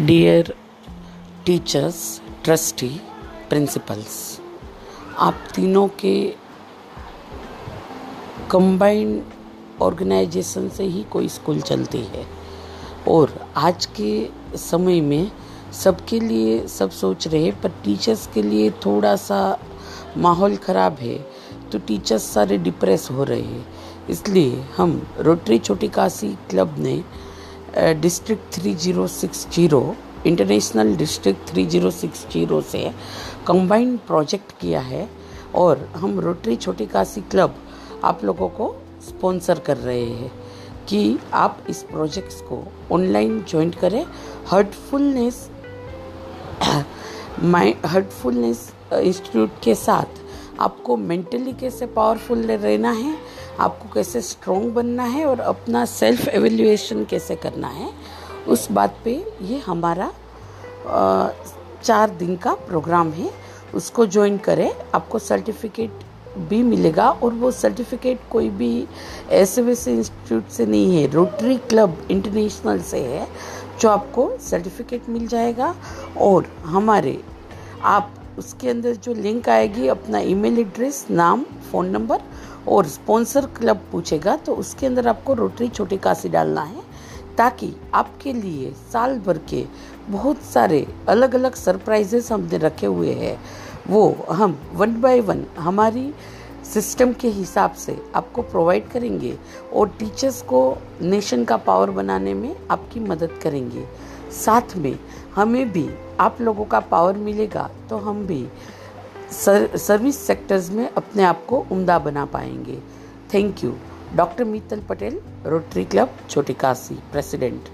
Dear teachers trustee principles आप तीनों के कंबाइंड ऑर्गेनाइजेशन से ही कोई स्कूल चलती है। और आज के समय में सबके लिए सब सोच रहे हैं, पर टीचर्स के लिए थोड़ा सा माहौल ख़राब है तो टीचर्स सारे डिप्रेस हो रहे हैं। इसलिए हम रोटरी छोटी काशी क्लब ने district three zero six zero international district three zero six zero से कंबाइंड प्रोजेक्ट किया है और हम रोटरी छोटी काशी क्लब आप लोगों को स्पॉन्सर कर रहे हैं कि आप इस प्रोजेक्ट्स को ऑनलाइन ज्वाइन करें। हर्टफुलनेस माइंड हर्टफुलनेस इंस्टीट्यूट के साथ आपको मेंटली कैसे पावरफुल रहना है आपको कैसे स्ट्रॉन्ग बनना है और अपना सेल्फ एवेल्यूएशन कैसे करना है, उस बात पे ये हमारा चार दिन का प्रोग्राम है। उसको ज्वाइन करें, आपको सर्टिफिकेट भी मिलेगा और वो सर्टिफिकेट कोई भी ऐसे वैसे इंस्टीट्यूट से नहीं है रोटरी क्लब इंटरनेशनल से है, जो आपको सर्टिफिकेट मिल जाएगा। और हमारे, आप उसके अंदर जो लिंक आएगी, अपना ईमेल एड्रेस नाम फ़ोन नंबर और स्पॉन्सर क्लब पूछेगा तो उसके अंदर आपको रोटरी छोटी काशी डालना है, ताकि आपके लिए साल भर के बहुत सारे अलग अलग सरप्राइजेस हमने रखे हुए हैं। वो हम वन बाय वन हमारी सिस्टम के हिसाब से आपको प्रोवाइड करेंगे और टीचर्स को नेशन का पावर बनाने में आपकी मदद करेंगे। साथ में हमें भी आप लोगों का पावर मिलेगा तो हम भी सर, सर्विस सेक्टर्स में अपने आप को उम्दा बना पाएँगे। Thank you doctor Mittal Patel Rotary club Chhoti Kashi president